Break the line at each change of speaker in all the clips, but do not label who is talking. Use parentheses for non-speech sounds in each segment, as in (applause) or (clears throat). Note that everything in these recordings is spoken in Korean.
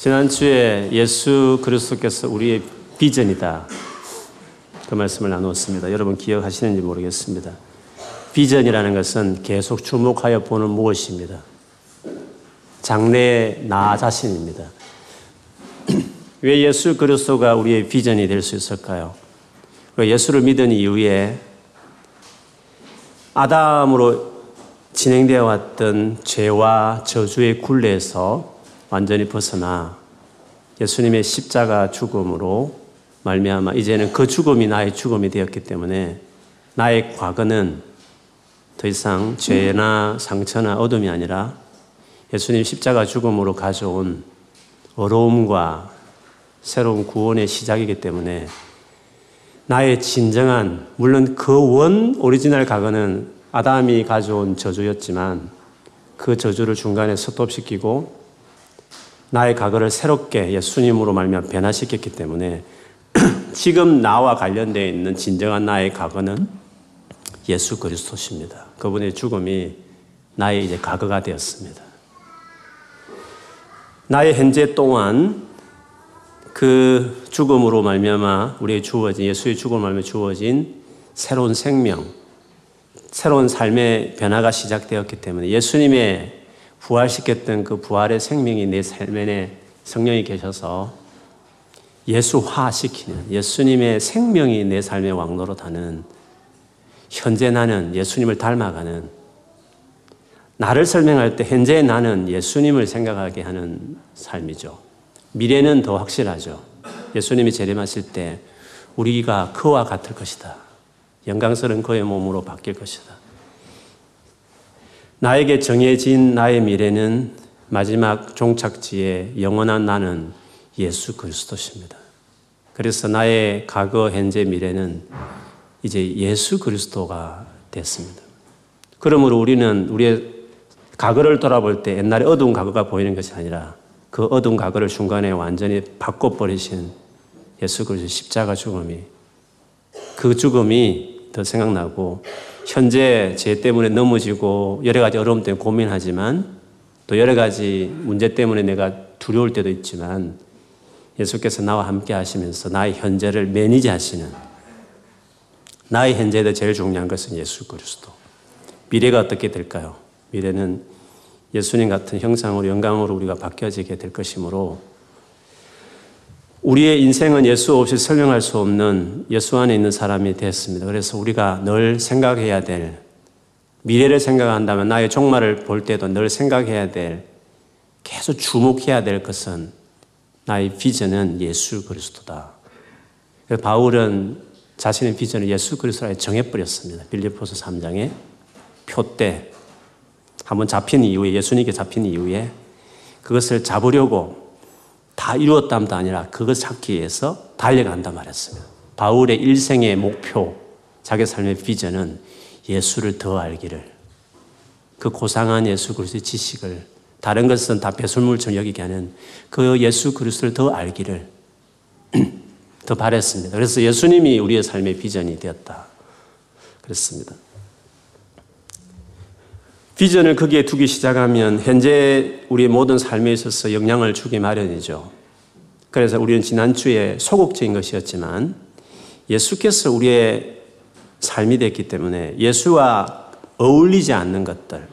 지난주에 예수 그리스도께서 우리의 비전이다. 그 말씀을 나누었습니다. 여러분 기억하시는지 모르겠습니다. 비전이라는 것은 계속 주목하여 보는 무엇입니다. 장래의 나 자신입니다. (clears throat) 왜 예수 그리스도가 우리의 비전이 될 수 있을까요? 예수를 믿은 이후에 아담으로 진행되어 왔던 죄와 저주의 굴레에서 완전히 벗어나 예수님의 십자가 죽음으로 말미암아 이제는 그 죽음이 나의 죽음이 되었기 때문에 나의 과거는 더 이상 죄나 상처나 어둠이 아니라 예수님 십자가 죽음으로 가져온 의로움과 새로운 구원의 시작이기 때문에 나의 진정한 물론 그 원 오리지널 과거는 아담이 가져온 저주였지만 그 저주를 중간에 스톱시키고 나의 과거를 새롭게 예수님으로 말미암아 변화시켰기 때문에 (clears throat) 지금 나와 관련되어 있는 진정한 나의 과거는 예수 그리스도십니다. 그분의 죽음이 나의 이제 과거가 되었습니다. 나의 현재 동안 그 죽음으로 말미암아 우리의 주어진 예수의 죽음을 말미암아 주어진 새로운 생명, 새로운 삶의 변화가 시작되었기 때문에 예수님의 부활시켰던 그 부활의 생명이 내 삶에 성령이 계셔서 예수화시키는 예수님의 생명이 내 삶의 왕노릇하는 현재 나는 예수님을 닮아가는 나를 설명할 때 현재 나는 예수님을 생각하게 하는 삶이죠. 미래는 더 확실하죠. 예수님이 재림하실 때 우리가 그와 같을 것이다. 영광스러운 그의 몸으로 바뀔 것이다. 나에게 정해진 나의 미래는 마지막 종착지에 영원한 나는 예수 그리스도십니다. 그래서 나의 과거, 현재, 미래는 이제 예수 그리스도가 됐습니다. 그러므로 우리는 우리의 과거를 돌아볼 때 옛날에 어두운 과거가 보이는 것이 아니라 그 어두운 과거를 중간에 완전히 바꿔버리신 예수 그리스도 십자가 죽음이 그 죽음이 더 생각나고 현재 죄 때문에 넘어지고 여러 가지 어려움 때문에 고민하지만 또 여러 가지 문제 때문에 내가 두려울 때도 있지만 예수께서 나와 함께 하시면서 나의 현재를 매니지 하시는 나의 현재에 제일 중요한 것은 예수 그리스도. 미래가 어떻게 될까요? 미래는 예수님 같은 형상으로 영광으로 우리가 바뀌어지게 될 것이므로 우리의 인생은 예수 없이 설명할 수 없는 예수 안에 있는 사람이 되었습니다. 그래서 우리가 늘 생각해야 될 미래를 생각한다면 나의 종말을 볼 때도 늘 생각해야 될 계속 주목해야 될 것은 나의 비전은 예수 그리스도다. 바울은 자신의 비전을 예수 그리스도라 정해버렸습니다. 빌리포스 3장에 표때 한번 잡힌 이후에 예수님께 잡힌 이후에 그것을 잡으려고 다 이루었다도 아니라 그것 찾기 위해서 달려간다 말했습니다. 바울의 일생의 목표, 자기 삶의 비전은 예수를 더 알기를 그 고상한 예수 그리스도의 지식을 다른 것은 다 배설물처럼 여기게 하는 그 예수 그리스도를 더 알기를 (clears throat) 더 바랬습니다. 그래서 예수님이 우리의 삶의 비전이 되었다. 그랬습니다. 비전을 거기에 두기 시작하면 현재 우리의 모든 삶에 있어서 영향을 주기 마련이죠. 그래서 우리는 지난주에 소극적인 것이었지만 예수께서 우리의 삶이 됐기 때문에 예수와 어울리지 않는 것들,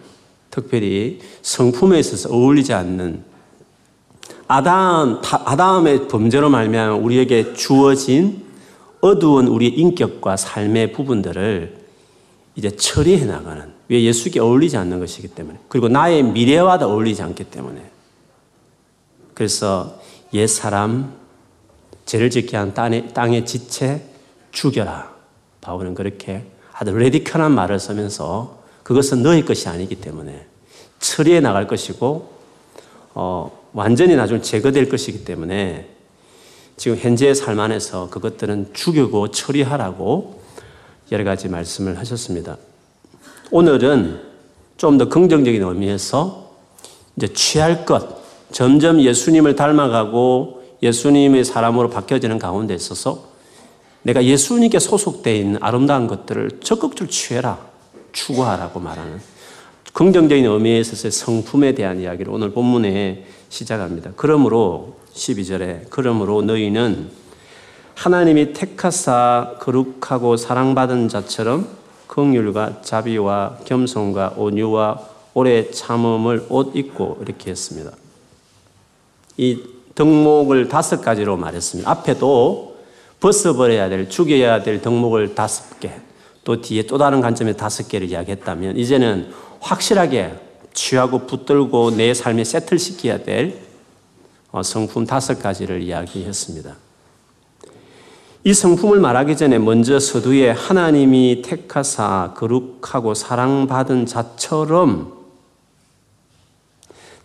특별히 성품에 있어서 어울리지 않는 아담, 아담의 범죄로 말미암아 우리에게 주어진 어두운 우리 인격과 삶의 부분들을 이제 처리해 나가는 왜 예수께 어울리지 않는 것이기 때문에 그리고 나의 미래와도 어울리지 않기 때문에 그래서 옛 사람 죄를 짓게 한 땅의, 땅의 지체 죽여라 바울은 그렇게 아주 레디컬한 말을 쓰면서 그것은 너의 것이 아니기 때문에 처리해 나갈 것이고 어, 완전히 나중 제거될 것이기 때문에 지금 현재의 삶 안에서 그것들은 죽이고 처리하라고 여러 가지 말씀을 하셨습니다. 오늘은 좀 더 긍정적인 의미에서 이제 취할 것, 점점 예수님을 닮아가고 예수님의 사람으로 바뀌어지는 가운데 있어서 내가 예수님께 소속되어 있는 아름다운 것들을 적극적으로 취해라, 추구하라고 말하는 긍정적인 의미에 있어서의 성품에 대한 이야기를 오늘 본문에 시작합니다. 그러므로 12절에 그러므로 너희는 하나님이 택하사 거룩하고 사랑받은 자처럼 긍휼과 자비와 겸손과 온유와 오래 참음을 옷 입고 이렇게 했습니다. 이 덕목을 다섯 가지로 말했습니다. 앞에도 벗어버려야 될, 죽여야 될 덕목을 다섯 개, 또 뒤에 또 다른 관점에 다섯 개를 이야기했다면 이제는 확실하게 취하고 붙들고 내 삶에 세틀시켜야 될 어, 성품 다섯 가지를 이야기했습니다. 이 성품을 말하기 전에 먼저 서두에 하나님이 택하사 거룩하고 사랑받은 자처럼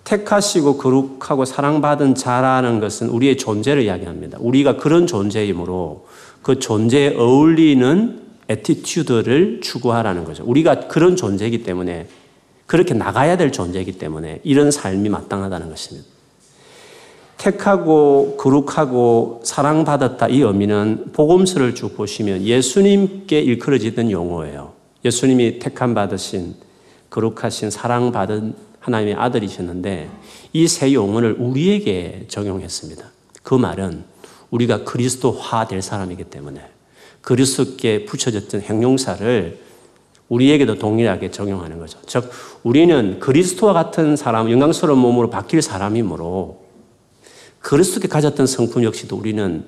택하시고 거룩하고 사랑받은 자라는 것은 우리의 존재를 이야기합니다. 우리가 그런 존재이므로 그 존재에 어울리는 attitude를 추구하라는 거죠. 우리가 그런 존재이기 때문에 그렇게 나가야 될 존재이기 때문에 이런 삶이 마땅하다는 것입니다. 택하고 거룩하고 사랑받았다 이 의미는 복음서를 쭉 보시면 예수님께 일컬어지던 용어예요. 예수님이 택함 받으신 거룩하신 사랑받은 하나님의 아들이셨는데 이 세 용어를 우리에게 적용했습니다. 그 말은 우리가 그리스도화 될 사람이기 때문에 그리스도께 붙여졌던 행용사를 우리에게도 동일하게 적용하는 거죠. 즉, 우리는 그리스도와 같은 사람, 영광스러운 몸으로 바뀔 사람이므로 그리스도께 가졌던 성품 역시도 우리는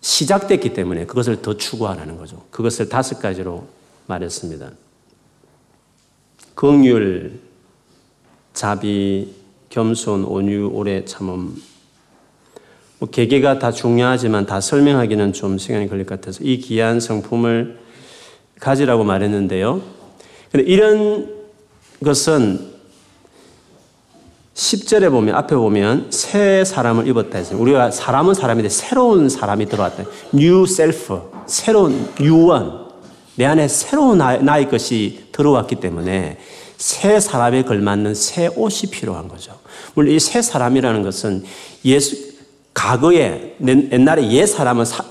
시작됐기 때문에 그것을 더 추구하라는 거죠. 그것을 다섯 가지로 말했습니다. 긍휼, 자비, 겸손, 온유, 오래 참음. 뭐 개개가 다 중요하지만 다 설명하기는 좀 시간이 걸릴 것 같아서 이 귀한 성품을 가지라고 말했는데요. 근데 이런 것은 10절에 보면, 앞에 보면, 새 사람을 입었다 했어요. 우리가 사람은 사람인데 새로운 사람이 들어왔다. new self. 새로운 유언. 내 안에 새로운 나의 것이 들어왔기 때문에 새 사람에 걸맞는 새 옷이 필요한 거죠. 물론 이 새 사람이라는 것은 예수, 과거에, 옛날에 옛 사람은 사,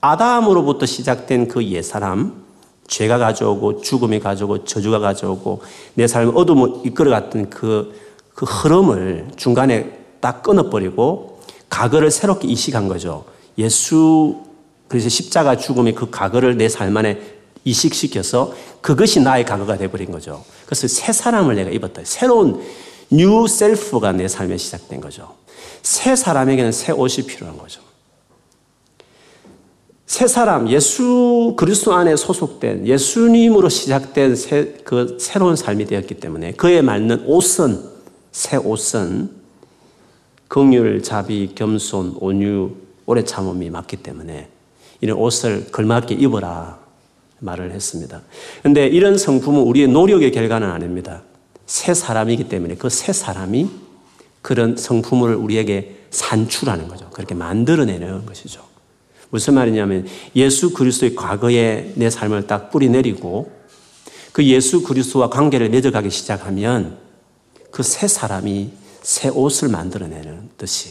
아담으로부터 시작된 그 옛 사람, 죄가 가져오고 죽음이 가져오고 저주가 가져오고 내 삶을 어둠을 이끌어갔던 그, 그 흐름을 중간에 딱 끊어버리고 과거를 새롭게 이식한 거죠. 예수, 그래서 십자가 죽음의 그 과거를 내 삶 안에 이식시켜서 그것이 나의 과거가 되어버린 거죠. 그래서 새 사람을 내가 입었다. 새로운 new self가 내 삶에 시작된 거죠. 새 사람에게는 새 옷이 필요한 거죠. 새 사람, 예수 그리스도 안에 소속된 예수님으로 시작된 새, 그 새로운 삶이 되었기 때문에 그에 맞는 옷은 새 옷은 긍휼, 자비, 겸손, 온유, 오래 참음이 맞기 때문에 이런 옷을 걸맞게 입어라 말을 했습니다. 그런데 이런 성품은 우리의 노력의 결과는 아닙니다. 새 사람이기 때문에 그 새 사람이 그런 성품을 우리에게 산출하는 거죠. 그렇게 만들어내는 것이죠. 무슨 말이냐면 예수 그리스도의 과거에 내 삶을 딱 뿌리내리고 그 예수 그리스도와 관계를 맺어가기 시작하면 그 새 사람이 새 옷을 만들어내는 듯이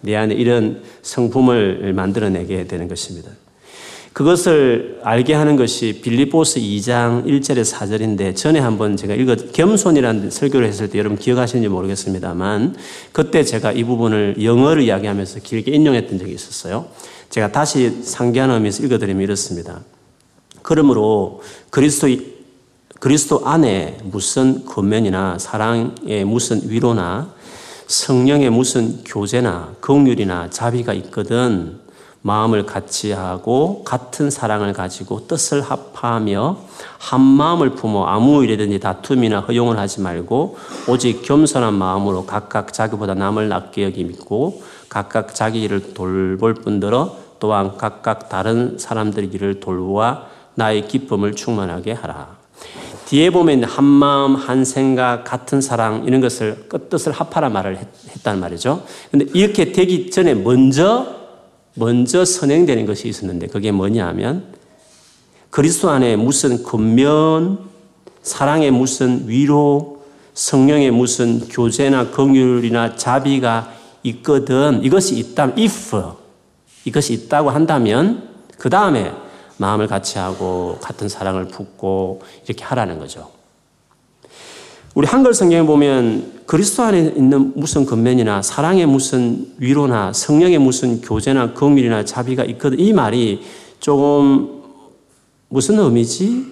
내 안에 이런 성품을 만들어내게 되는 것입니다. 그것을 알게 하는 것이 빌리보스 2장 1절에 4절인데 전에 한번 제가 읽어 겸손이라는 설교를 했을 때 여러분 기억하시는지 모르겠습니다만 그때 제가 이 부분을 영어를 이야기하면서 길게 인용했던 적이 있었어요. 제가 다시 상기하는 의미에서 읽어드리면 이렇습니다. 그러므로 그리스도 그리스도 안에 무슨 권면이나 사랑의 무슨 위로나 성령의 무슨 교제나 긍휼이나 자비가 있거든 마음을 같이 하고 같은 사랑을 가지고 뜻을 합하며 한 마음을 품어 아무 일이든지 다툼이나 허용을 하지 말고 오직 겸손한 마음으로 각각 자기보다 남을 낫게 여기고 각각 자기 일을 돌볼 뿐더러 또한 각각 다른 사람들 일을 돌보아 나의 기쁨을 충만하게 하라. 뒤에 보면 한 마음, 한 생각, 같은 사랑 이런 것을 끝뜻을 합하라 말을 했 단 말이죠. 근데 이렇게 되기 전에 먼저 먼저 선행되는 것이 있었는데 그게 뭐냐 하면 그리스도 안에 무슨 근면, 사랑의 무슨 위로, 성령의 무슨 교제나 긍휼이나 자비가 있거든. 이것이 있다면 if 이것이 있다고 한다면 그 다음에 마음을 같이 하고 같은 사랑을 품고 이렇게 하라는 거죠. 우리 한글 성경에 보면 그리스도 안에 있는 무슨 근면이나 사랑의 무슨 위로나 성령의 무슨 교제나 긍휼이나 자비가 있거든. 이 말이 조금 무슨 의미지?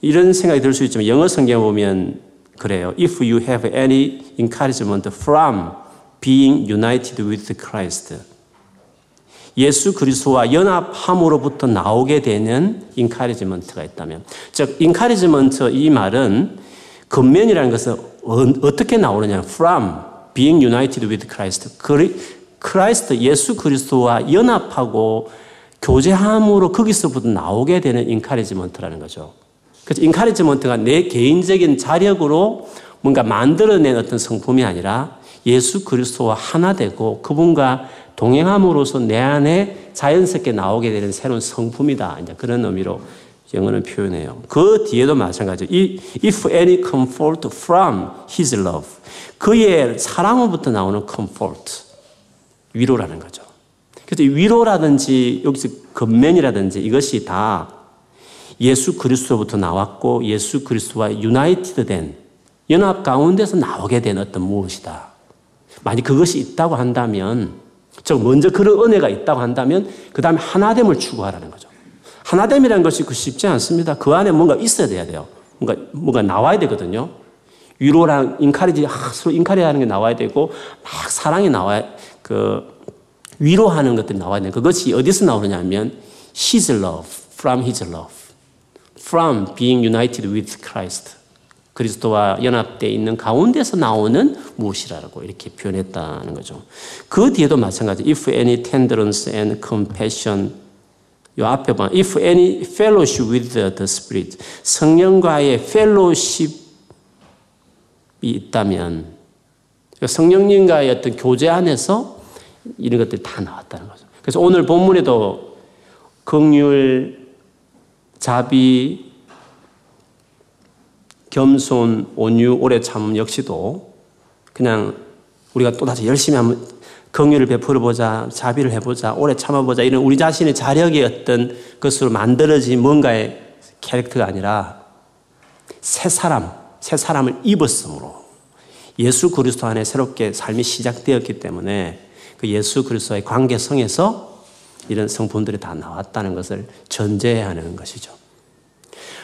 이런 생각이 들 수 있지만 영어 성경에 보면 그래요. If you have any encouragement from being united with Christ. 예수 그리스도와 연합함으로부터 나오게 되는 encouragement가 있다면 즉 encouragement 이 말은 권면이라는 것은 어, 떻게 나오느냐 from being united with Christ Christ 예수 그리스도와 연합하고 교제함으로 거기서부터 나오게 되는 encouragement라는 거죠. 그래서 encouragement가 내 개인적인 자력으로 뭔가 만들어낸 어떤 성품이 아니라 예수 그리스도와 하나 되고 그분과 동행함으로써 내 안에 자연스럽게 나오게 되는 새로운 성품이다. 이제 그런 의미로 영어는 표현해요. 그 뒤에도 마찬가지죠. If any comfort from his love. 그의 사랑으로부터 나오는 comfort. 위로라는 거죠. 그래서 위로라든지 여기서 근면이라든지 이것이 다 예수 그리스도부터 나왔고 예수 그리스도와 유나이티드 된 연합 가운데서 나오게 된 어떤 무엇이다. 만약 그것이 있다고 한다면 즉 먼저 그런 은혜가 있다고 한다면 그 다음에 하나됨을 추구하라는 거죠. 하나됨이라는 것이 그 쉽지 않습니다. 그 안에 뭔가 있어야 돼야 돼요. 뭔가 뭔가 나와야 되거든요. 위로랑 인카리지 서로 인카리하는 게 나와야 되고 막 사랑이 나와야 그 위로하는 것들이 나와야 돼. 그것이 어디서 나오느냐면 His love, from His love, from being united with Christ. 그리스도와 연합되어 있는 가운데서 나오는 무엇이라고 이렇게 표현했다는 거죠. 그 뒤에도 마찬가지. If any tenderness and compassion 요 앞에 봐. If any fellowship with the Spirit. 성령과의 fellowship이 있다면 성령님과의 어떤 교제 안에서 이런 것들이 다 나왔다는 거죠. 그래서 오늘 본문에도 긍휼, 자비, 겸손, 온유, 오래 참음 역시도 그냥 우리가 또다시 열심히 한번 긍휼을 베풀어 보자, 자비를 해보자, 오래 참아보자 이런 우리 자신의 자력의 어떤 것으로 만들어진 뭔가의 캐릭터가 아니라 새 사람, 새 사람을 입었으므로 예수 그리스도 안에 새롭게 삶이 시작되었기 때문에 그 예수 그리스도의 관계성에서 이런 성품들이 다 나왔다는 것을 전제하는 것이죠.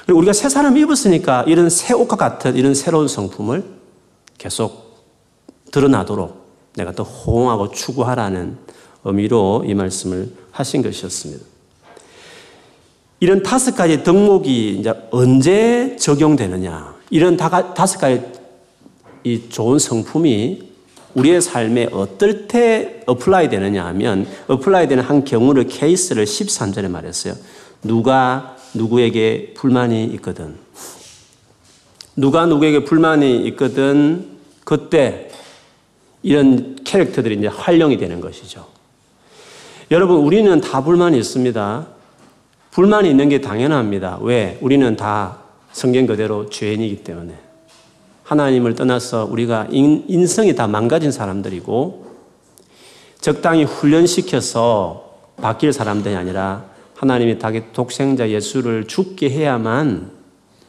그리고 우리가 새 사람 입었으니까 이런 새 옷과 같은 이런 새로운 성품을 계속 드러나도록 내가 더 호응하고 추구하라는 의미로 이 말씀을 하신 것이었습니다. 이런 다섯 가지 덕목이 이제 언제 적용되느냐. 이런 다섯 가지 이 좋은 성품이 우리의 삶에 어떨 때 apply 되느냐 하면 apply 되는 한 경우를 케이스를 13절에 말했어요. 누가 누구에게 불만이 있거든. 누가 누구에게 불만이 있거든 그때 이런 캐릭터들이 이제 활용이 되는 것이죠. 여러분, 우리는 다 불만이 있습니다. 불만이 있는 게 당연합니다. 왜? 우리는 다 성경 그대로 죄인이기 때문에. 하나님을 떠나서 우리가 인, 성이다 망가진 사람들이고 적당히 훈련시켜서 바뀔 사람들이 아니라 하나님이 독생자 예수를 죽게 해야만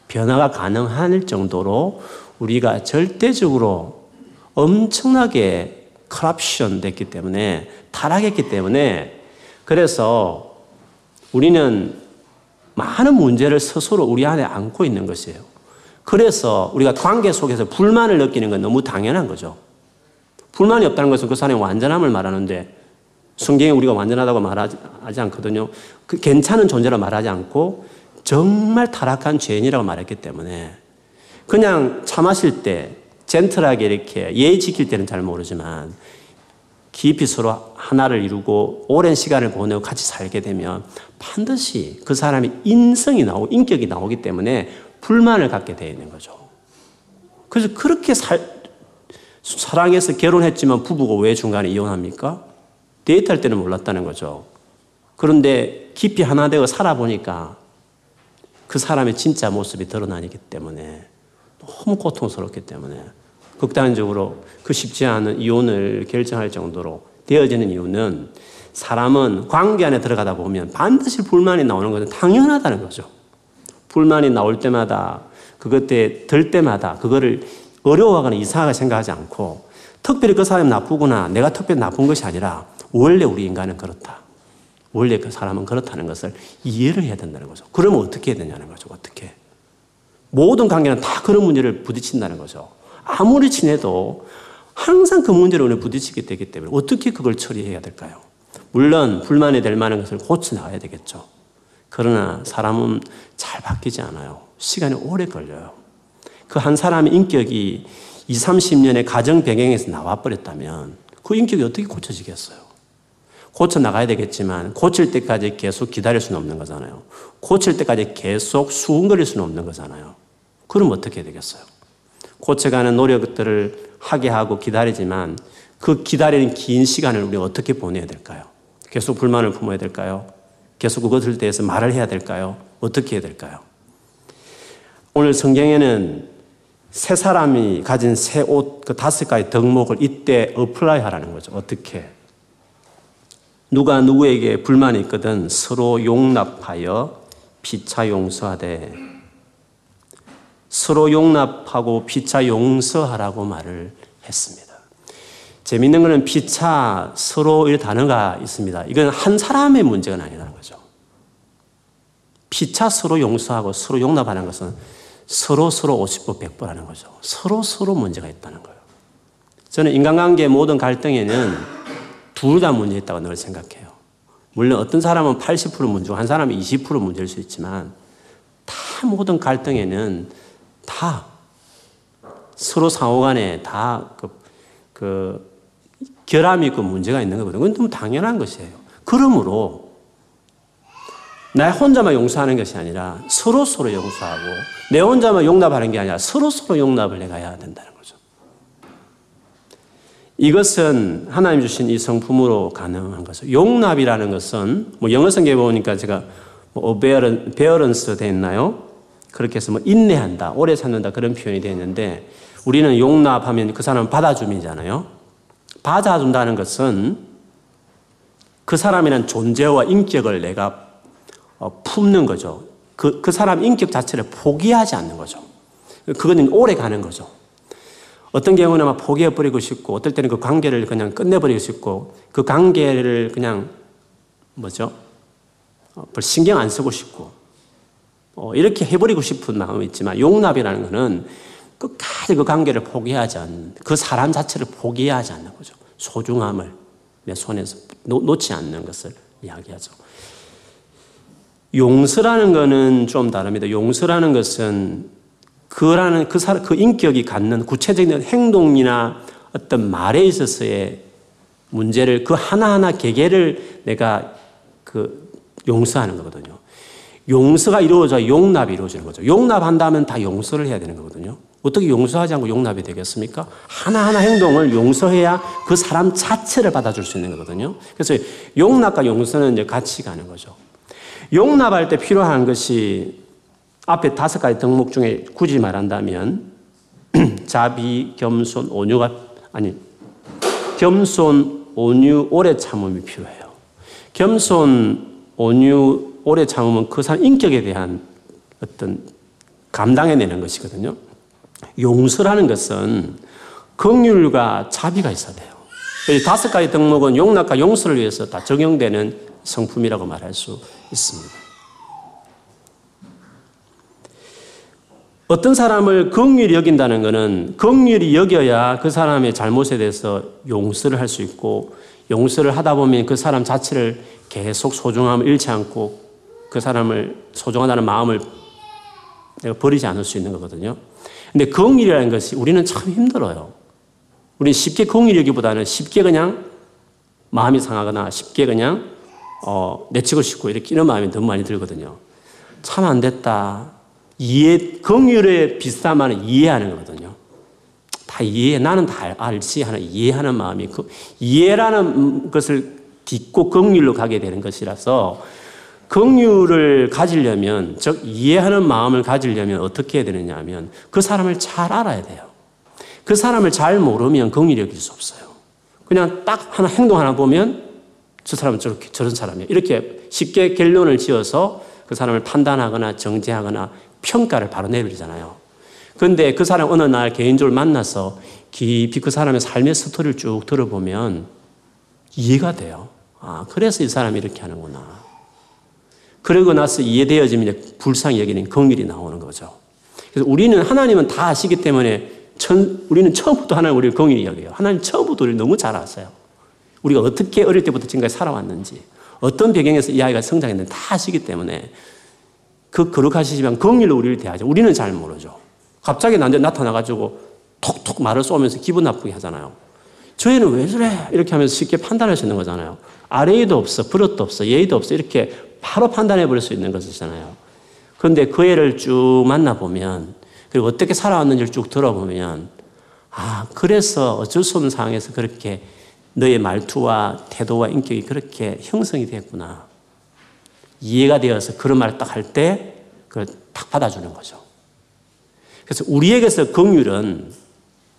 변화가 가능할 정도로 우리가 절대적으로 엄청나게 커럽션 됐기 때문에 타락했기 때문에 그래서 우리는 많은 문제를 스스로 우리 안에 안고 있는 것이에요. 그래서 우리가 관계 속에서 불만을 느끼는 건 너무 당연한 거죠. 불만이 없다는 것은 그 사람의 완전함을 말하는데 성경에 우리가 완전하다고 말하지 않거든요. 그 괜찮은 존재라 말하지 않고 정말 타락한 죄인이라고 말했기 때문에 그냥 차 마실 때 젠틀하게 이렇게 예의 지킬 때는 잘 모르지만 깊이 서로 하나를 이루고 오랜 시간을 보내고 같이 살게 되면 반드시 그 사람의 인성이 나오고 인격이 나오기 때문에 불만을 갖게 되어 있는 거죠. 그래서 그렇게 살, 사랑해서 결혼했지만 부부가 왜 중간에 이혼합니까? 데이트할 때는 몰랐다는 거죠. 그런데 깊이 하나 되어 살아보니까 그 사람의 진짜 모습이 드러나기 때문에 너무 고통스럽기 때문에 극단적으로 그 쉽지 않은 이혼을 결정할 정도로 되어지는 이유는 사람은 관계 안에 들어가다 보면 반드시 불만이 나오는 것은 당연하다는 거죠. 불만이 나올 때마다 그것 때들 때마다 그거를 어려워하거나 이상하게 생각하지 않고 특별히 그 사람이 나쁘구나 내가 특별히 나쁜 것이 아니라 원래 우리 인간은 그렇다. 원래 그 사람은 그렇다는 것을 이해를 해야 된다는 거죠. 그러면 어떻게 해야 되냐는 거죠. 어떻게. 모든 관계는 다 그런 문제를 부딪힌다는 거죠. 아무리 친해도 항상 그 문제로 오늘 부딪히게 되기 때문에 어떻게 그걸 처리해야 될까요? 물론 불만이 될 만한 것을 고쳐 나가야 되겠죠. 그러나 사람은 잘 바뀌지 않아요. 시간이 오래 걸려요. 그 한 사람의 인격이 20, 30년의 가정 배경에서 나와버렸다면 그 인격이 어떻게 고쳐지겠어요? 고쳐 나가야 되겠지만 고칠 때까지 계속 기다릴 수는 없는 거잖아요. 고칠 때까지 계속 수군거릴 수는 없는 거잖아요. 그럼 어떻게 되겠어요? 고쳐가는 노력들을 하게 하고 기다리지만 그 기다리는 긴 시간을 우리가 어떻게 보내야 될까요? 계속 불만을 품어야 될까요? 계속 그것을 대해서 말을 해야 될까요? 어떻게 해야 될까요? 오늘 성경에는 세 사람이 가진 새옷 그 다섯 가지 덕목을 이때 apply 하라는 거죠. 어떻게? 누가 누구에게 불만이 있거든 서로 용납하여 피차 용서하되 서로 용납하고 피차 용서하라고 말을 했습니다. 재밌는 것은 피차 서로 이 단어가 있습니다. 이건 한 사람의 문제가 아니라는 거죠. 피차 서로 용서하고 서로 용납하는 것은 서로 서로 50보 100보 하는 거죠. 서로 서로 문제가 있다는 거예요. 저는 인간관계 모든 갈등에는 둘 다 문제 있다고 늘 생각해요. 물론 어떤 사람은 80% 문제고 한 사람은 20% 문제일 수 있지만 다 모든 갈등에는 다 서로 상호 간에 다 그, 그 결함이 있고 문제가 있는 거거든요. 그건 너무 당연한 것이에요. 그러므로 나 혼자만 용서하는 것이 아니라 서로 서로 용서하고 내 혼자만 용납하는 게 아니라 서로 서로 용납을 내가 해야 된다는 거죠. 이것은 하나님 주신 이 성품으로 가능한 거죠. 용납이라는 것은 뭐 영어 성경에 보니까 제가 뭐 bearance 돼 있나요? 그렇게 해서 뭐 인내한다, 오래 참는다 그런 표현이 되어 있는데 우리는 용납하면 그 사람은 받아줌이잖아요. 받아준다는 것은 그 사람이란 존재와 인격을 내가 어, 품는 거죠. 그, 그 사람 인격 자체를 포기하지 않는 거죠. 그거는 오래 가는 거죠. 어떤 경우는 막 포기해버리고 싶고, 어떨 때는 그 관계를 그냥 끝내버리고 싶고, 그 관계를 그냥, 뭐죠? 어, 신경 안 쓰고 싶고, 어, 이렇게 해버리고 싶은 마음이 있지만, 용납이라는 것은 끝까지 그 관계를 포기하지 않는, 그 사람 자체를 포기하지 않는 거죠. 소중함을 내 손에서 놓, 놓지 않는 것을 이야기하죠. 용서라는 것은 좀 다릅니다. 용서라는 것은 그라는 그 사람, 그 인격이 갖는 구체적인 행동이나 어떤 말에 있어서의 문제를 그 하나하나 개개를 내가 그 용서하는 거거든요. 용서가 이루어져 용납이 이루어지는 거죠. 용납한다면 다 용서를 해야 되는 거거든요. 어떻게 용서하지 않고 용납이 되겠습니까? 하나하나 행동을 용서해야 그 사람 자체를 받아줄 수 있는 거거든요. 그래서 용납과 용서는 이제 같이 가는 거죠. 용납할 때 필요한 것이 앞에 다섯 가지 덕목 중에 굳이 말한다면 (clears throat) 자비, 겸손, 온유가 아니 겸손, 온유, 오래 참음이 필요해요. 겸손, 온유, 오래 참음은 그 사람 인격에 대한 어떤 감당해내는 것이거든요. 용서라는 것은 긍휼과 자비가 있어야 돼요. 다섯 가지 덕목은 용납과 용서를 위해서 다 적용되는 성품이라고 말할 수 있습니다. 어떤 사람을 긍휼히 여긴다는 것은 긍휼히 여겨야 그 사람의 잘못에 대해서 용서를 할 수 있고 용서를 하다 보면 그 사람 자체를 계속 소중함을 잃지 않고 그 사람을 소중하다는 마음을 버리지 않을 수 있는 거거든요. 근데 긍휼이라는 것이 우리는 참 힘들어요. 우리는 쉽게 긍휼히 여기보다는 쉽게 그냥 마음이 상하거나 쉽게 그냥 어, 내치고 싶고 이렇게 이런 마음이 더 많이 들거든요. 참 안 됐다. 이해, 긍휼의 비슷함은 이해하는 거거든요. 다 이해, 나는 다 알지 하는 이해하는 마음이 그 이해라는 것을 딛고 긍휼로 가게 되는 것이라서 긍휼을 가지려면 즉 이해하는 마음을 가지려면 어떻게 해야 되느냐 하면 그 사람을 잘 알아야 돼요. 그 사람을 잘 모르면 긍휼히 여길 수 없어요. 그냥 딱 하나 행동 하나 보면 저 사람은 저렇게 저런 사람이야. 이렇게 쉽게 결론을 지어서 그 사람을 판단하거나 정죄하거나 평가를 바로 내리잖아요. 근데 그 사람 어느 날 개인적으로 만나서 깊이 그 사람의 삶의 스토리를 쭉 들어보면 이해가 돼요. 아, 그래서 이 사람이 이렇게 하는구나. 그러고 나서 이해되어지면 불쌍히 여기는 긍휼이 나오는 거죠. 그래서 우리는 하나님은 다 아시기 때문에 천, 우리는 처음부터 하나님 우리를 긍휼히 여겨요. 하나님 처음부터 우리를 너무 잘 아세요. 우리가 어떻게 어릴 때부터 지금까지 살아왔는지, 어떤 배경에서 이 아이가 성장했는지 다 아시기 때문에 그 거룩하시지만 긍휼로 우리를 대하죠. 우리는 잘 모르죠. 갑자기 나한테 나타나가지고 톡톡 말을 쏘면서 기분 나쁘게 하잖아요. 저희는 왜 저래? 이렇게 하면서 쉽게 판단할 수 있는 거잖아요. 아래에도 없어, 버릇도 없어, 예의도 없어. 이렇게 바로 판단해 버릴 수 있는 것이잖아요. 그런데 그 애를 쭉 만나보면, 그리고 어떻게 살아왔는지를 쭉 들어보면, 아, 그래서 어쩔 수 없는 상황에서 그렇게 너의 말투와 태도와 인격이 그렇게 형성이 됐구나. 이해가 되어서 그런 말을 딱 할 때, 그걸 딱 받아주는 거죠. 그래서 우리에게서 긍휼은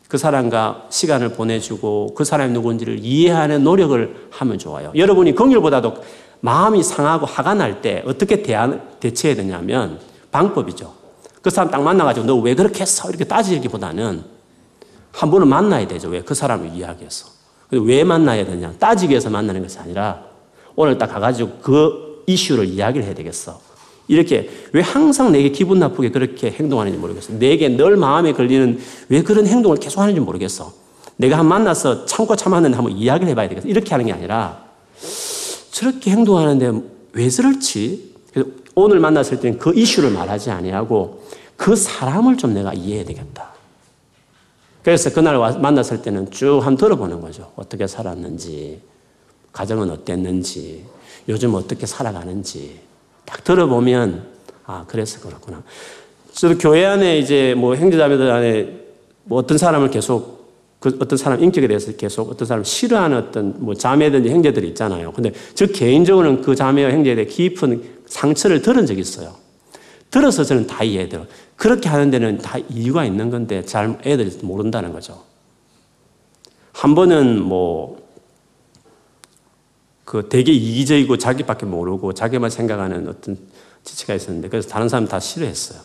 그 사람과 시간을 보내주고 그 사람이 누군지를 이해하는 노력을 하면 좋아요. 여러분이 긍휼보다도 마음이 상하고 화가 날 때 어떻게 대안, 대처해야 되냐면 방법이죠. 그 사람 딱 만나가지고 너 왜 그렇게 했어? 이렇게 따지기보다는 한 번은 만나야 되죠. 왜? 그 사람을 이해하기 위해서. 왜 만나야 되냐? 따지기 위해서 만나는 것이 아니라 오늘 딱 가가지고 그 이슈를 이야기를 해야 되겠어. 이렇게 왜 항상 내게 기분 나쁘게 그렇게 행동하는지 모르겠어. 내게 늘 마음에 걸리는 왜 그런 행동을 계속 하는지 모르겠어. 내가 한 만나서 참고 참았는데 한번 이야기를 해봐야 되겠어. 이렇게 하는 게 아니라 저렇게 행동하는데 왜 저럴지. 오늘 만났을 때는 그 이슈를 말하지 아니하고 그 사람을 좀 내가 이해해야 되겠다. 그래서 그날 만났을 때는 쭉한 들어보는 거죠. 어떻게 살았는지, 가정은 어땠는지, 요즘 어떻게 살아가는지. 딱 들어보면 아 그래서 그렇구나. 저도 교회 안에 이제 뭐 형제자매들 안에 뭐 어떤 사람을 계속 그 어떤 사람 인격에 대해서 계속 어떤 사람 싫어하는 어떤 뭐 자매든지 형제들이 있잖아요. 근데 저 개인적으로는 그 자매와 형제에 대해 깊은 상처를 들은 적이 있어요. 들어서 저는 다 이해해요. 그렇게 하는 데는 다 이유가 있는 건데 잘 애들이 모른다는 거죠. 한 번은 뭐 그 되게 이기적이고 자기밖에 모르고 자기만 생각하는 어떤 지체가 있었는데 그래서 다른 사람 다 싫어했어요.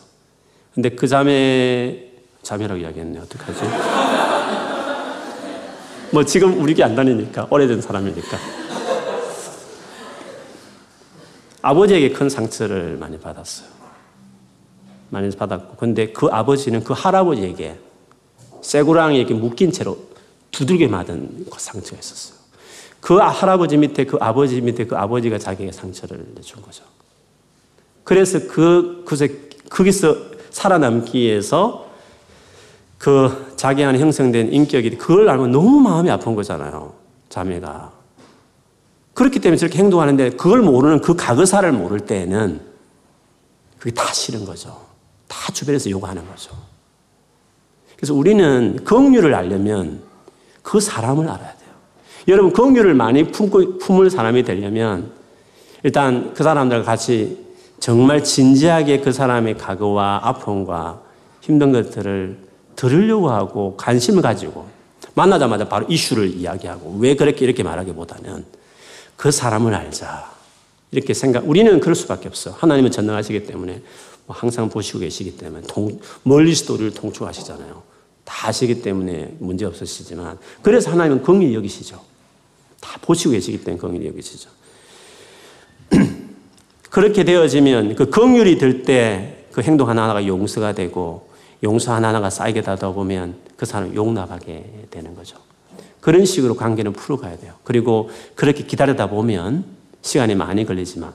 근데 그 자매 자매라고 이야기했네 어떡하지? (laughs) 뭐 지금 우리 안 다니니까 오래된 사람이니까 아버지에게 큰 상처를 많이 받았어요. 많이 받았고 근데 그 아버지는 그 할아버지에게 쇠고랑이에게 묶인 채로 두들겨 맞은 그 상처가 있었어요. 그 할아버지 밑에 그 아버지 밑에 그 아버지가 자기에게 상처를 준 거죠. 그래서 그, 그, 거기서 살아남기 위해서 그 자기 안에 형성된 인격이 그걸 알면 너무 마음이 아픈 거잖아요. 자매가. 그렇기 때문에 저렇게 행동하는데 그걸 모르는 그 가거사를 모를 때에는 그게 다 싫은 거죠. 다 주변에서 요구하는 거죠. 그래서 우리는 긍휼을 알려면 그 사람을 알아야. 여러분, 긍휼을 많이 품고, 품을 사람이 되려면 일단 그 사람들과 같이 정말 진지하게 그 사람의 각오와 아픔과 힘든 것들을 들으려고 하고 관심을 가지고 만나자마자 바로 이슈를 이야기하고 왜 그렇게 이렇게 말하기보다는 그 사람을 알자. 이렇게 생각, 우리는 그럴 수밖에 없어. 하나님은 전능하시기 때문에 뭐 항상 보시고 계시기 때문에 통, 멀리서도 우리를 통촉하시잖아요. 다 아시기 때문에 문제 없으시지만 그래서 하나님은 긍휼히 여기시죠. 다 보시고 계시기 때문에 긍휼히 여기시죠. (clears throat) 그렇게 되어지면 그 긍휼이 될 때 그 행동 하나하나가 용서가 되고 용서 하나하나가 쌓이게 되다 보면 그 사람 용납하게 되는 거죠. 그런 식으로 관계는 풀어가야 돼요. 그리고 그렇게 기다리다 보면 시간이 많이 걸리지만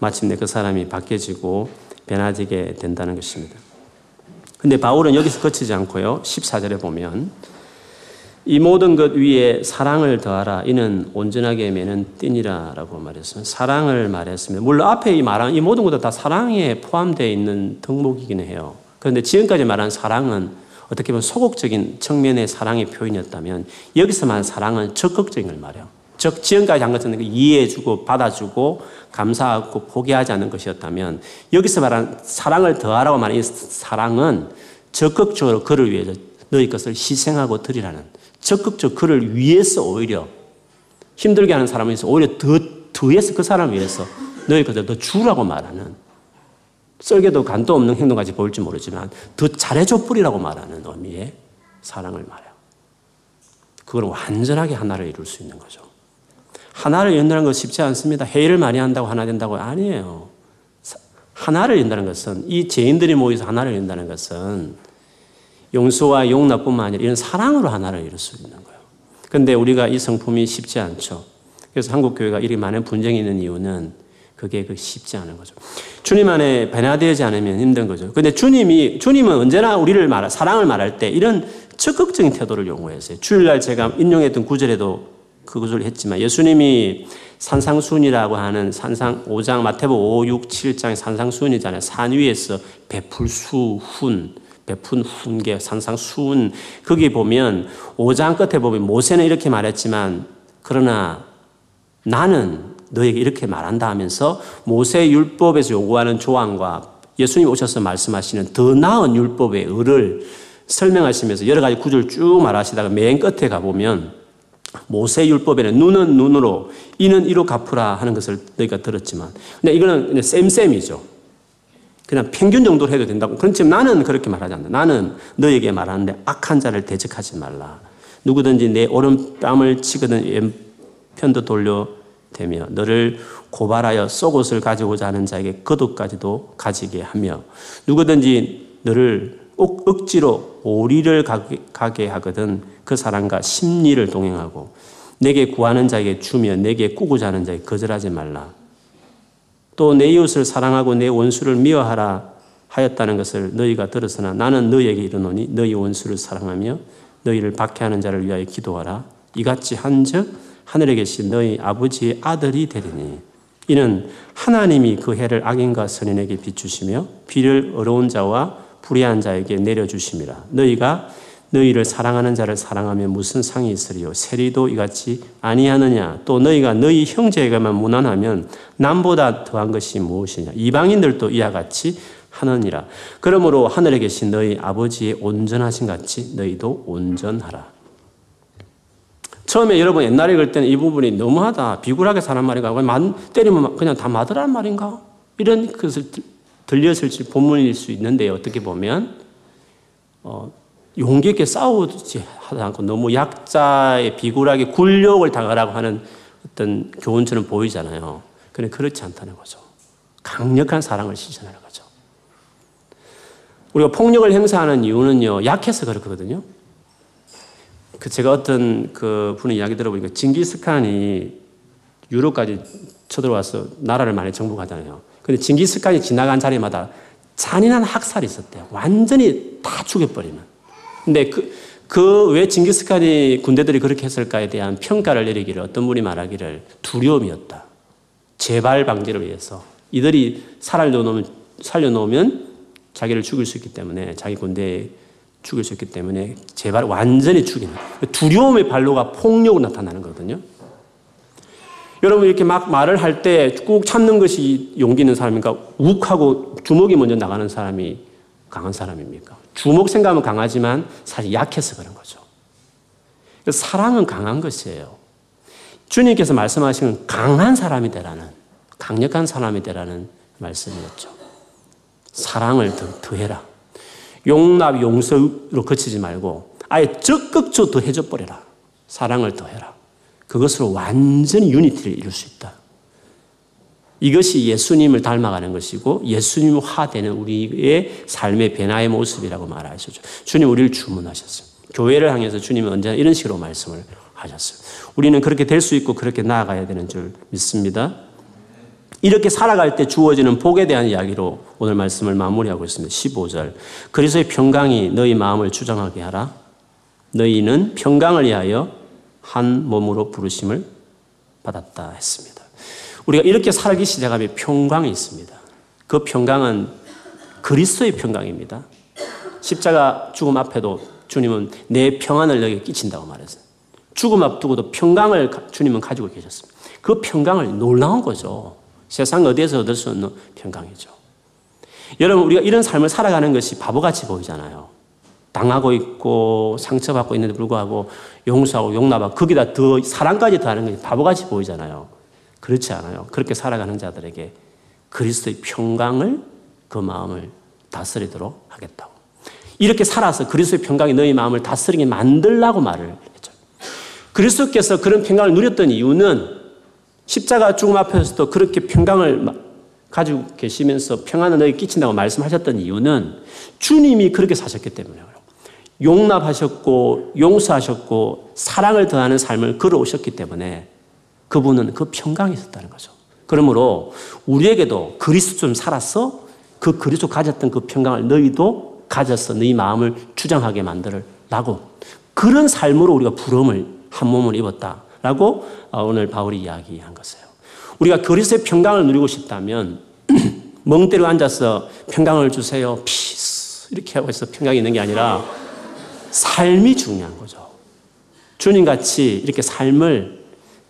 마침내 그 사람이 바뀌어지고 변화지게 된다는 것입니다. 근데 바울은 여기서 그치지 않고요. 14절에 보면 이 모든 것 위에 사랑을 더하라. 이는 온전하게 매는 띠니라라고 말했습니다. 사랑을 말했습니다. 물론 앞에 이 말한 이 모든 것도 다 사랑에 포함되어 있는 덕목이긴 해요. 그런데 지금까지 말한 사랑은 어떻게 보면 소극적인 측면의 사랑의 표현이었다면 여기서 말한 사랑은 적극적인 걸 말해요. 즉 지금까지 한 것은 이해해주고 받아주고 감사하고 포기하지 않는 것이었다면 여기서 말한 사랑을 더하라고 말한 이 사랑은 적극적으로 그를 위해서 너희 것을 희생하고 드리라는 적극적 그를 위해서 오히려 힘들게 하는 사람을 위해서 오히려 더, 더해서 그 사람을 위해서 너희 것을 더 주라고 말하는 썰게도 간도 없는 행동까지 보일지 모르지만 더 잘해줘 뿌리라고 말하는 의미의 사랑을 말해요. 그걸 완전하게 하나를 이룰 수 있는 거죠. 하나를 이룬다는 것 쉽지 않습니다. 회의를 많이 한다고 하나 된다고 아니에요. 하나를 이룬다는 것은 이 죄인들이 모여서 하나를 이룬다는 것은 용서와 용납뿐만 아니라 이런 사랑으로 하나를 이룰 수 있는 거예요. 그런데 우리가 이 성품이 쉽지 않죠. 그래서 한국 교회가 이렇게 많은 분쟁이 있는 이유는 그게 그 쉽지 않은 거죠. 주님 안에 변화되지 않으면 힘든 거죠. 근데 주님이 주님은 언제나 우리를 말 사랑을 말할 때 이런 적극적인 태도를 요구했어요. 주일날 제가 인용했던 구절에도 그 구절을 했지만 예수님이 산상순이라고 하는 산상 5장 마태복 5, 6, 7장의 산상순이잖아요. 산 위에서 베풀 수 훈 베푼 훈계 산상순 거기 보면 5장 끝에 보면 모세는 이렇게 말했지만 그러나 나는 너에게 이렇게 말한다 하면서 모세 율법에서 요구하는 조항과 예수님 오셔서 말씀하시는 더 나은 율법의 의를 설명하시면서 여러 가지 구절 쭉 말하시다가 맨 끝에 가보면 모세 율법에는 눈은 눈으로 이는 이로 갚으라 하는 것을 너희가 들었지만 근데 이거는 쌤쌤이죠. 그냥 평균 정도로 해도 된다고. 그렇지만 나는 그렇게 말하지 않는다. 나는 너에게 말하는데 악한 자를 대적하지 말라. 누구든지 내 오른뺨을 치거든 왼편도 돌려대며 너를 고발하여 속옷을 가지고자 하는 자에게 거독까지도 가지게 하며 누구든지 너를 억지로 오리를 가게 하거든 그 사람과 심리를 동행하고 내게 구하는 자에게 주며 내게 꾸고자 하는 자에게 거절하지 말라. 또 내 이웃을 사랑하고 내 원수를 미워하라 하였다는 것을 너희가 들었으나 나는 너희에게 이르노니 너희 원수를 사랑하며 너희를 박해하는 자를 위하여 기도하라. 이같이 한즉 하늘에 계신 너희 아버지의 아들이 되리니 이는 하나님이 그 해를 악인과 선인에게 비추시며 비를 어려운 자와 불의한 자에게 내려주심이라. 너희가 너희를 사랑하는 자를 사랑하면 무슨 상이 있으리요? 세리도 이같이 아니하느냐? 또 너희가 너희 형제에게만 무난하면 남보다 더한 것이 무엇이냐? 이방인들도 이와 같이 하느니라. 그러므로 하늘에 계신 너희 아버지의 온전하신 같이 너희도 온전하라. 처음에 여러분 옛날에 그럴 때는 이 부분이 너무하다. 비굴하게 사는 말인가? 때리면 그냥 다 맞으라는 말인가? 이런 것을 들렸을 본문일 수 있는데 어떻게 보면 어, 용기 있게 싸우지 않고 너무 약자의 비굴하게 굴욕을 당하라고 하는 어떤 교훈처럼 보이잖아요. 그런데 그렇지 않다는 거죠. 강력한 사랑을 실천하는 거죠. 우리가 폭력을 행사하는 이유는요, 약해서 그렇거든요. 그 제가 어떤 그 분의 이야기 들어보니까 징기스칸이 유럽까지 쳐들어와서 나라를 많이 정복하잖아요. 근데 징기스칸이 지나간 자리마다 잔인한 학살이 있었대요. 완전히 다 죽여버리는. 근데 그, 그왜 징기스칸이 군대들이 그렇게 했을까에 대한 평가를 내리기를 어떤 분이 말하기를 두려움이었다. 재발 방지를 위해서. 이들이 살려놓으면, 살려놓으면 자기를 죽일 수 있기 때문에 자기 군대에 죽일 수 있기 때문에 재발 완전히 죽이는. 두려움의 발로가 폭력으로 나타나는 거거든요. 여러분 이렇게 막 말을 할 때 꾹 참는 것이 용기 있는 사람입니까? 욱하고 주먹이 먼저 나가는 사람이 강한 사람입니까? 주먹 생각은 강하지만 사실 약해서 그런 거죠. 사랑은 강한 것이에요. 주님께서 말씀하시는 강한 사람이 되라는, 강력한 사람이 되라는 말씀이었죠. 사랑을 더, 더해라. 용납, 용서로 그치지 말고 아예 적극적으로 더 해줘 버려라. 사랑을 더해라. 그것으로 완전히 유니티를 이룰 수 있다. 이것이 예수님을 닮아가는 것이고 예수님화되는 우리의 삶의 변화의 모습이라고 말하셨죠. 주님 우리를 주문하셨어요. 교회를 향해서 주님은 언제나 이런 식으로 말씀을 하셨어요. 우리는 그렇게 될 수 있고 그렇게 나아가야 되는 줄 믿습니다. 이렇게 살아갈 때 주어지는 복에 대한 이야기로 오늘 말씀을 마무리하고 있습니다. 15절. 그리스도의 평강이 너희 마음을 주장하게 하라. 너희는 평강을 위하여 한 몸으로 부르심을 받았다 했습니다. 우리가 이렇게 살기 시작하면 평강이 있습니다. 그 평강은 그리스도의 평강입니다. 십자가 죽음 앞에도 주님은 내 평안을 너에게 끼친다고 말했어요. 죽음 앞두고도 평강을 주님은 가지고 계셨습니다. 그 평강을 놀라운 거죠. 세상 어디에서 얻을 수 없는 평강이죠. 여러분, 우리가 이런 삶을 살아가는 것이 바보같이 보이잖아요. 당하고 있고 상처받고 있는데 불구하고 용서하고 용납하고 거기다 더 사랑까지 더하는 것이 바보같이 보이잖아요. 그렇지 않아요. 그렇게 살아가는 자들에게 그리스도의 평강을 그 마음을 다스리도록 하겠다고. 이렇게 살아서 그리스도의 평강이 너희 마음을 다스리게 만들라고 말을 했죠. 그리스도께서 그런 평강을 누렸던 이유는 십자가 죽음 앞에서도 그렇게 평강을 가지고 계시면서 평안을 너희 끼친다고 말씀하셨던 이유는 주님이 그렇게 사셨기 때문에요. 용납하셨고 용서하셨고 사랑을 더하는 삶을 걸어오셨기 때문에 그분은 그 평강이 있었다는 거죠. 그러므로 우리에게도 그리스도처럼 살아서 그 그리스도 가졌던 그 평강을 너희도 가져서 너희 마음을 주장하게 만들라고 그런 삶으로 우리가 부름을 한 몸을 입었다라고 어, 오늘 바울이 이야기한 것이에요. 우리가 그리스도의 평강을 누리고 싶다면 (clears throat) 멍 때리고 앉아서 평강을 주세요. 피스 이렇게 하고 있어 평강이 있는 게 아니라 삶이 중요한 거죠. 주님 같이 이렇게 삶을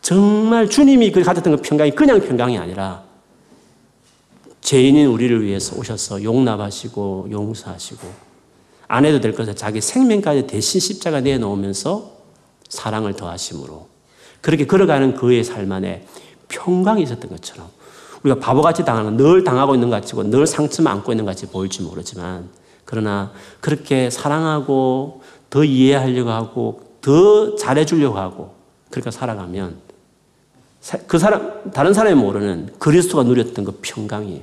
정말 주님이 그 가졌던 그 평강이 그냥 평강이 아니라 죄인인 우리를 위해서 오셔서 용납하시고 용서하시고 안 해도 될 것을 자기 생명까지 대신 십자가 내놓으면서 사랑을 더하심으로 그렇게 걸어가는 그의 삶 안에 평강이 있었던 것처럼 우리가 바보같이 당하는 늘 당하고 있는 것 같고 늘 상처만 안고 있는 것 같이 보일지 모르지만 그러나 그렇게 사랑하고 더 이해하려고 하고 더 잘해주려고 하고 그렇게 살아가면 그 사람, 다른 사람이 모르는 그리스도가 누렸던 그 평강이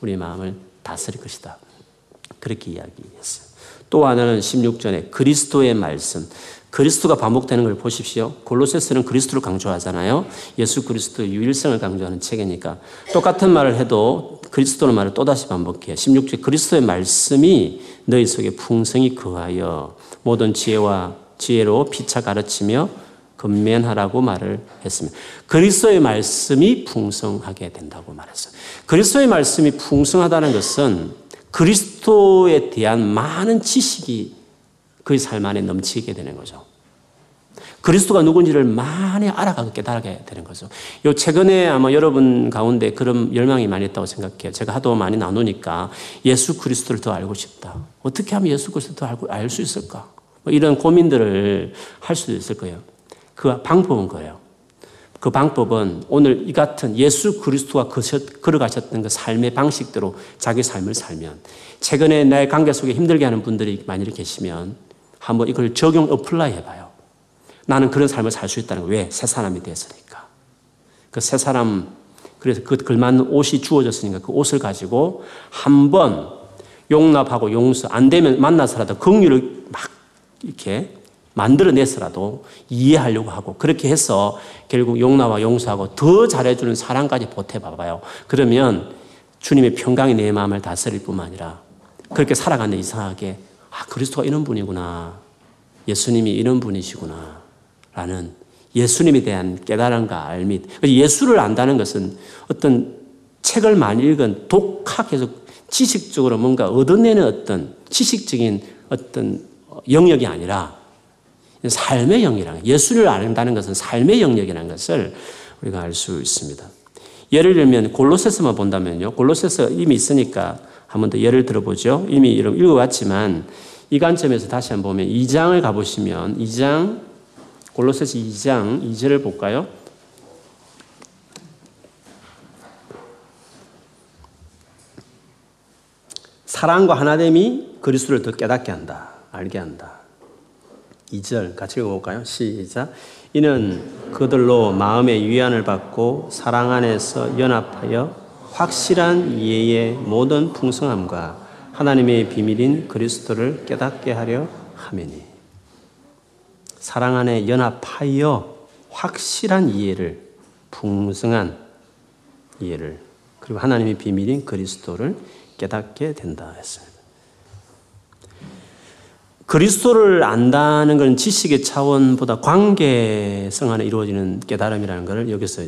우리 마음을 다스릴 것이다. 그렇게 이야기했어요. 또 하나는 16절에 그리스도의 말씀. 그리스도가 반복되는 걸 보십시오. 골로새서는 그리스도를 강조하잖아요. 예수 그리스도의 유일성을 강조하는 책이니까 똑같은 말을 해도 그리스도의 말을 또다시 반복해요. 16절 그리스도의 말씀이 너희 속에 풍성히 거하여 모든 지혜와 지혜로 피차 가르치며 근면하라고 말을 했습니다. 그리스도의 말씀이 풍성하게 된다고 말했어요. 그리스도의 말씀이 풍성하다는 것은 그리스도에 대한 많은 지식이 그의 삶 안에 넘치게 되는 거죠. 그리스도가 누군지를 많이 알아가고 깨달게 되는 거죠. 요 최근에 아마 여러분 가운데 그런 열망이 많이 있다고 생각해요. 제가 하도 많이 나누니까 예수 그리스도를 더 알고 싶다. 어떻게 하면 예수 그리스도를 더 알고 알수 있을까? 뭐 이런 고민들을 할 수도 있을 거예요. 그 방법은 거예요. 그 방법은 오늘 이 같은 예수 그리스도가 걸어가셨던 그 삶의 방식대로 자기 삶을 살면 최근에 나의 관계 속에 힘들게 하는 분들이 많이 계시면 한번 이걸 적용 apply 해봐요. 나는 그런 삶을 살 수 있다는 거. 왜? 새 사람이 됐으니까. 그 새 사람, 그래서 그 걸맞는 옷이 주어졌으니까 그 옷을 가지고 한번 용납하고 용서, 안 되면 만나서라도 긍휼을 막 이렇게 만들어내서라도 이해하려고 하고 그렇게 해서 결국 용나와 용서하고 더 잘해주는 사랑까지 보태봐봐요. 그러면 주님의 평강이 내 마음을 다스릴 뿐만 아니라 그렇게 살아가는 이상하게 아 그리스도가 이런 분이구나 예수님이 이런 분이시구나 라는 예수님에 대한 깨달음과 알미 예수를 안다는 것은 어떤 책을 많이 읽은 독학해서 지식적으로 뭔가 얻어내는 어떤 지식적인 어떤 영역이 아니라 삶의 영역이라는 예수를 안다는 것은 삶의 영역이라는 것을 우리가 알 수 있습니다. 예를 들면 골로새서만 본다면요. 골로새서 이미 있으니까 한 번 더 예를 들어보죠. 이미 읽어봤지만 이 관점에서 다시 한번 보면 2장을 가보시면 2장 골로새서 2장 2절을 볼까요? 사랑과 하나됨이 그리스도를 더 깨닫게 한다. 알게 한다. 2절 같이 읽어볼까요? 시작. 이는 그들로 마음의 위안을 받고 사랑 안에서 연합하여 확실한 이해의 모든 풍성함과 하나님의 비밀인 그리스도를 깨닫게 하려 하매니 사랑 안에 연합하여 확실한 이해를 풍성한 이해를 그리고 하나님의 비밀인 그리스도를 깨닫게 된다 했습니다. 그리스도를 안다는 것은 지식의 차원보다 관계성 안에 이루어지는 깨달음이라는 것을 여기서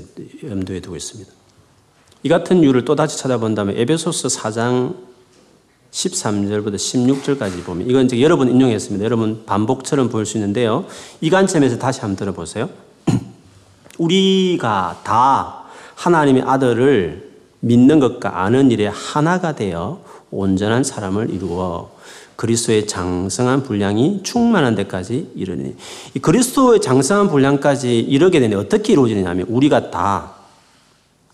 염두에 두고 있습니다. 이 같은 이유를 또다시 찾아본다면 에베소서 4장 13절부터 16절까지 보면 이건 이제 여러 번 인용했습니다. 여러분 반복처럼 볼수 있는데요. 이 관점에서 다시 한번 들어보세요. (clears throat) 우리가 다 하나님의 아들을 믿는 것과 아는 일에 하나가 되어 온전한 사람을 이루어 그리스도의 장성한 분량이 충만한 데까지 이르니 이 그리스도의 장성한 분량까지 이르게 되니 어떻게 이루어지느냐면 우리가 다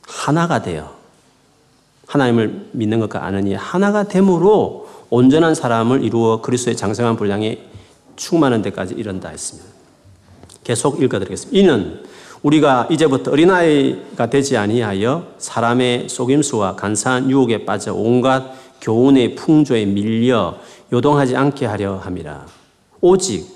하나가 되어 하나님을 믿는 것과 아느니 하나가 됨으로 온전한 사람을 이루어 그리스도의 장성한 분량에 충만한 데까지 이른다 했습니다. 계속 읽어드리겠습니다. 이는 우리가 이제부터 어린아이가 되지 아니하여 사람의 속임수와 간사한 유혹에 빠져 온갖 교훈의 풍조에 밀려 요동하지 않게 하려 함이라. 오직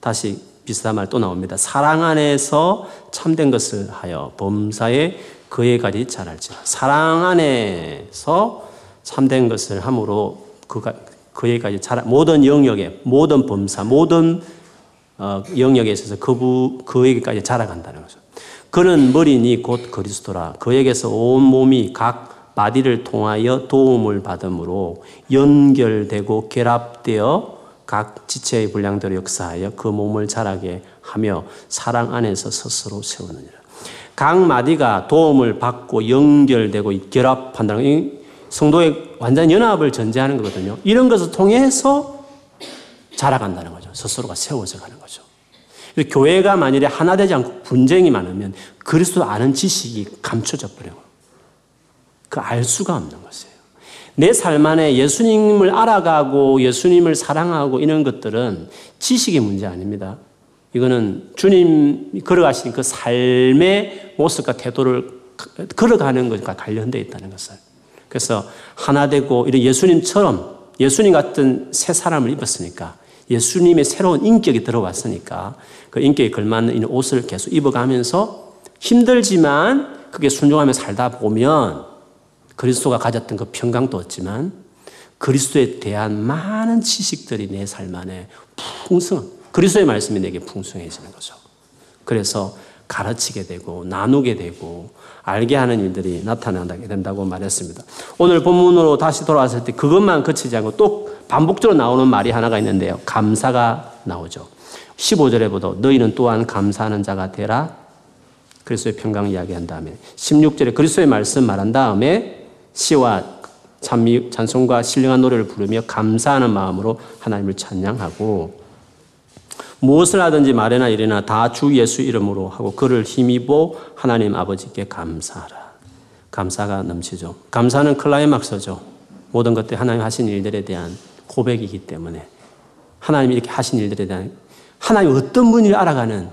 다시 비슷한 말 또 나옵니다. 사랑 안에서 참된 것을 하여 범사에 그에까지 자랄지라. 사랑 안에서 참된 것을 함으로 그가 그에까지 자라 모든 영역에 모든 범사 모든 어, 영역에 있어서 그부 그에게까지 자라간다는 거죠. 그는 머리니 곧 그리스도라. 그에게서 온 몸이 각 마디를 통하여 도움을 받음으로 연결되고 결합되어 각 지체의 분량대로 역사하여 그 몸을 자라게 하며 사랑 안에서 스스로 세우느니라. 각 마디가 도움을 받고 연결되고 결합한다는 이 성도의 완전 연합을 전제하는 거거든요. 이런 것을 통해서 자라간다는 거죠. 스스로가 세워져 가는 거죠. 교회가 만일에 하나 되지 않고 분쟁이 많으면 그리스도 아는 지식이 감춰져 버려요. 그 알 수가 없는 것이에요. 내 삶 안에 예수님을 알아가고 예수님을 사랑하고 이런 것들은 지식의 문제 아닙니다. 이거는 주님 걸어가신 그 삶의 모습과 태도를 걸어가는 것과 관련되어 있다는 것을. 그래서 하나 되고 이런 예수님처럼 예수님 같은 새 사람을 입었으니까 예수님의 새로운 인격이 들어왔으니까 그 인격에 걸맞는 옷을 계속 입어가면서 힘들지만 그게 순종하며 살다 보면 그리스도가 가졌던 그 평강도 없지만 그리스도에 대한 많은 지식들이 내 삶 안에 풍성, 그리스도의 말씀이 내게 풍성해지는 거죠. 그래서 가르치게 되고 나누게 되고 알게 하는 일들이 나타나게 된다고 말했습니다. 오늘 본문으로 다시 돌아왔을 때 그것만 그치지 않고 또 반복적으로 나오는 말이 하나가 있는데요. 감사가 나오죠. 15절에 보도 너희는 또한 감사하는 자가 되라. 그리스도의 평강 이야기한 다음에 16절에 그리스도의 말씀 말한 다음에 시와 찬송과 신령한 노래를 부르며 감사하는 마음으로 하나님을 찬양하고 무엇을 하든지 말이나 이래나 다 주 예수 이름으로 하고 그를 힘입어 하나님 아버지께 감사하라. 감사가 넘치죠. 감사는 클라이막스죠. 모든 것들 하나님 하신 일들에 대한 고백이기 때문에 하나님이 이렇게 하신 일들에 대한 하나님 어떤 분을 알아가는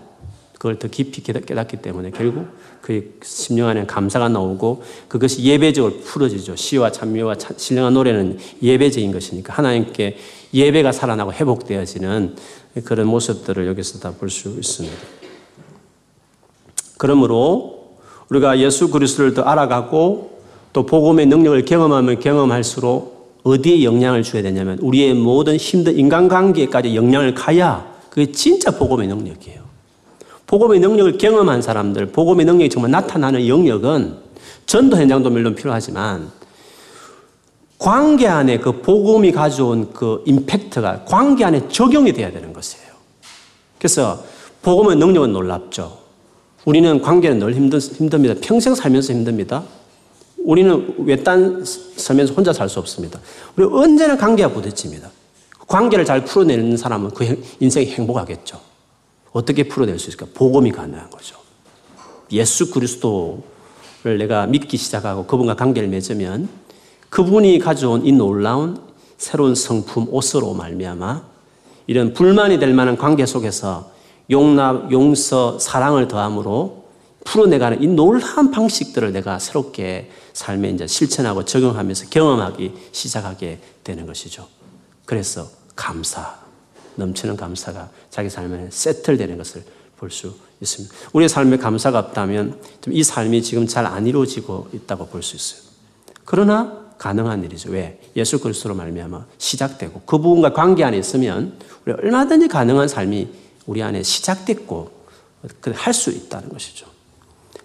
그걸 더 깊이 깨닫기 때문에 결국 그 심령 안에 감사가 나오고 그것이 예배적으로 풀어지죠. 시와 찬미와 신령한 노래는 예배적인 것이니까 하나님께 예배가 살아나고 회복되어지는 그런 모습들을 여기서 다 볼 수 있습니다. 그러므로 우리가 예수 그리스도를 더 알아가고 또 복음의 능력을 경험하면 경험할수록 어디에 영향을 줘야 되냐면 우리의 모든 힘든 인간관계까지 영향을 가야 그게 진짜 복음의 능력이에요. 복음의 능력을 경험한 사람들, 복음의 능력이 정말 나타나는 영역은 전도 현장도 물론 필요하지만 관계 안에 그 복음이 가져온 그 임팩트가 관계 안에 적용이 돼야 되는 것이에요. 그래서 복음의 능력은 놀랍죠. 우리는 관계는 늘 힘든, 힘듭니다. 평생 살면서 힘듭니다. 우리는 외딴 살면서 혼자 살 수 없습니다. 우리 언제나 관계가 부딪힙니다. 관계를 잘 풀어내는 사람은 그 인생이 행복하겠죠. 어떻게 풀어낼 수 있을까? 복음이 가능한 거죠. 예수 그리스도를 내가 믿기 시작하고 그분과 관계를 맺으면 그분이 가져온 이 놀라운 새로운 성품 옷으로 말미암아 이런 불만이 될 만한 관계 속에서 용납, 용서, 사랑을 더함으로 풀어내가는 이 놀라운 방식들을 내가 새롭게 삶에 이제 실천하고 적용하면서 경험하기 시작하게 되는 것이죠. 그래서 감사, 넘치는 감사가 자기 삶에 세틀되는 것을 볼 수 있습니다. 우리의 삶에 감사가 없다면 이 삶이 지금 잘 안 이루어지고 있다고 볼 수 있어요. 그러나 가능한 일이죠. 왜? 예수 그리스도로 말미암아 시작되고 그 부분과 관계 안에 있으면 우리 얼마든지 가능한 삶이 우리 안에 시작됐고 할 수 있다는 것이죠.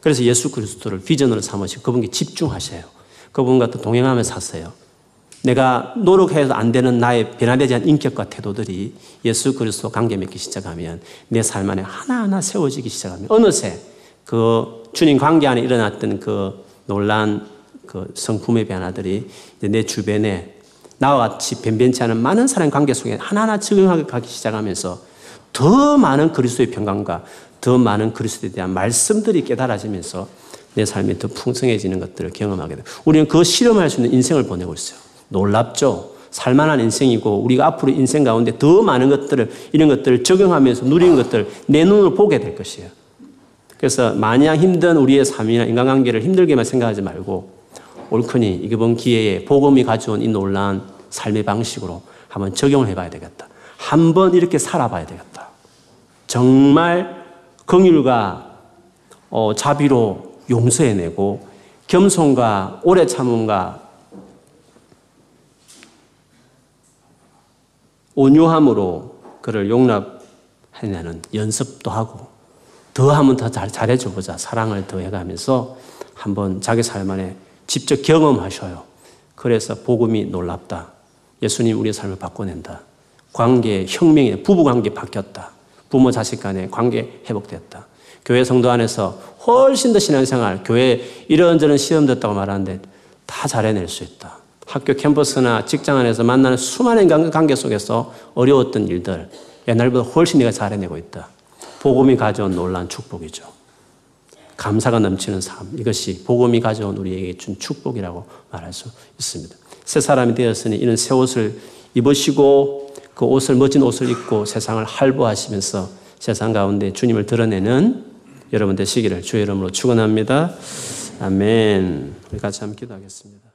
그래서 예수 그리스도를 비전으로 삼으시고 그분께 집중하셔요. 그분과 또 동행하며 사세요. 내가 노력해서 안 되는 나의 변화되지 않은 인격과 태도들이 예수 그리스도 관계 맺기 시작하면 내 삶 안에 하나하나 세워지기 시작하면 어느새 그 주님 관계 안에 일어났던 그 놀란 그 성품의 변화들이 내 주변에 나와 같이 변변치 않은 많은 사람 관계 속에 하나하나 적응하게 가기 시작하면서 더 많은 그리스도의 평강과 더 많은 그리스도에 대한 말씀들이 깨달아지면서 내 삶이 더 풍성해지는 것들을 경험하게 돼요. 우리는 그 실험할 수 있는 인생을 보내고 있어요. 놀랍죠? 살만한 인생이고 우리가 앞으로 인생 가운데 더 많은 것들을 이런 것들을 적용하면서 누리는 것들 내 눈으로 보게 될 것이에요. 그래서 마냥 힘든 우리의 삶이나 인간관계를 힘들게만 생각하지 말고 옳거니 이번 기회에 복음이 가져온 이 놀라운 삶의 방식으로 한번 적용을 해봐야 되겠다. 한번 이렇게 살아봐야 되겠다. 정말 긍휼과 어, 자비로 용서해내고 겸손과 오래 참음과 온유함으로 그를 용납해내는 연습도 하고 더 하면 더 잘, 잘해줘 보자. 사랑을 더 해가면서 한번 자기 삶 안에 직접 경험하셔요. 그래서 복음이 놀랍다. 예수님 우리의 삶을 바꿔낸다. 관계, 혁명이, 부부 관계 바뀌었다. 부모 자식 간의 관계 회복됐다. 교회 성도 안에서 훨씬 더 신앙생활, 교회 이런저런 시험 됐다고 말하는데 다 잘해낼 수 있다. 학교 캠퍼스나 직장 안에서 만나는 수많은 관계 속에서 어려웠던 일들, 옛날보다 훨씬 내가 잘해내고 있다. 복음이 가져온 놀라운 축복이죠. 감사가 넘치는 삶. 이것이 복음이 가져온 우리에게 준 축복이라고 말할 수 있습니다. 새 사람이 되었으니 이는 새 옷을 입으시고 그 옷을 멋진 옷을 입고 세상을 할보하시면서 세상 가운데 주님을 드러내는 여러분 되시기를 주의 이름으로 축원합니다. 아멘. 우리 같이 한번 기도하겠습니다.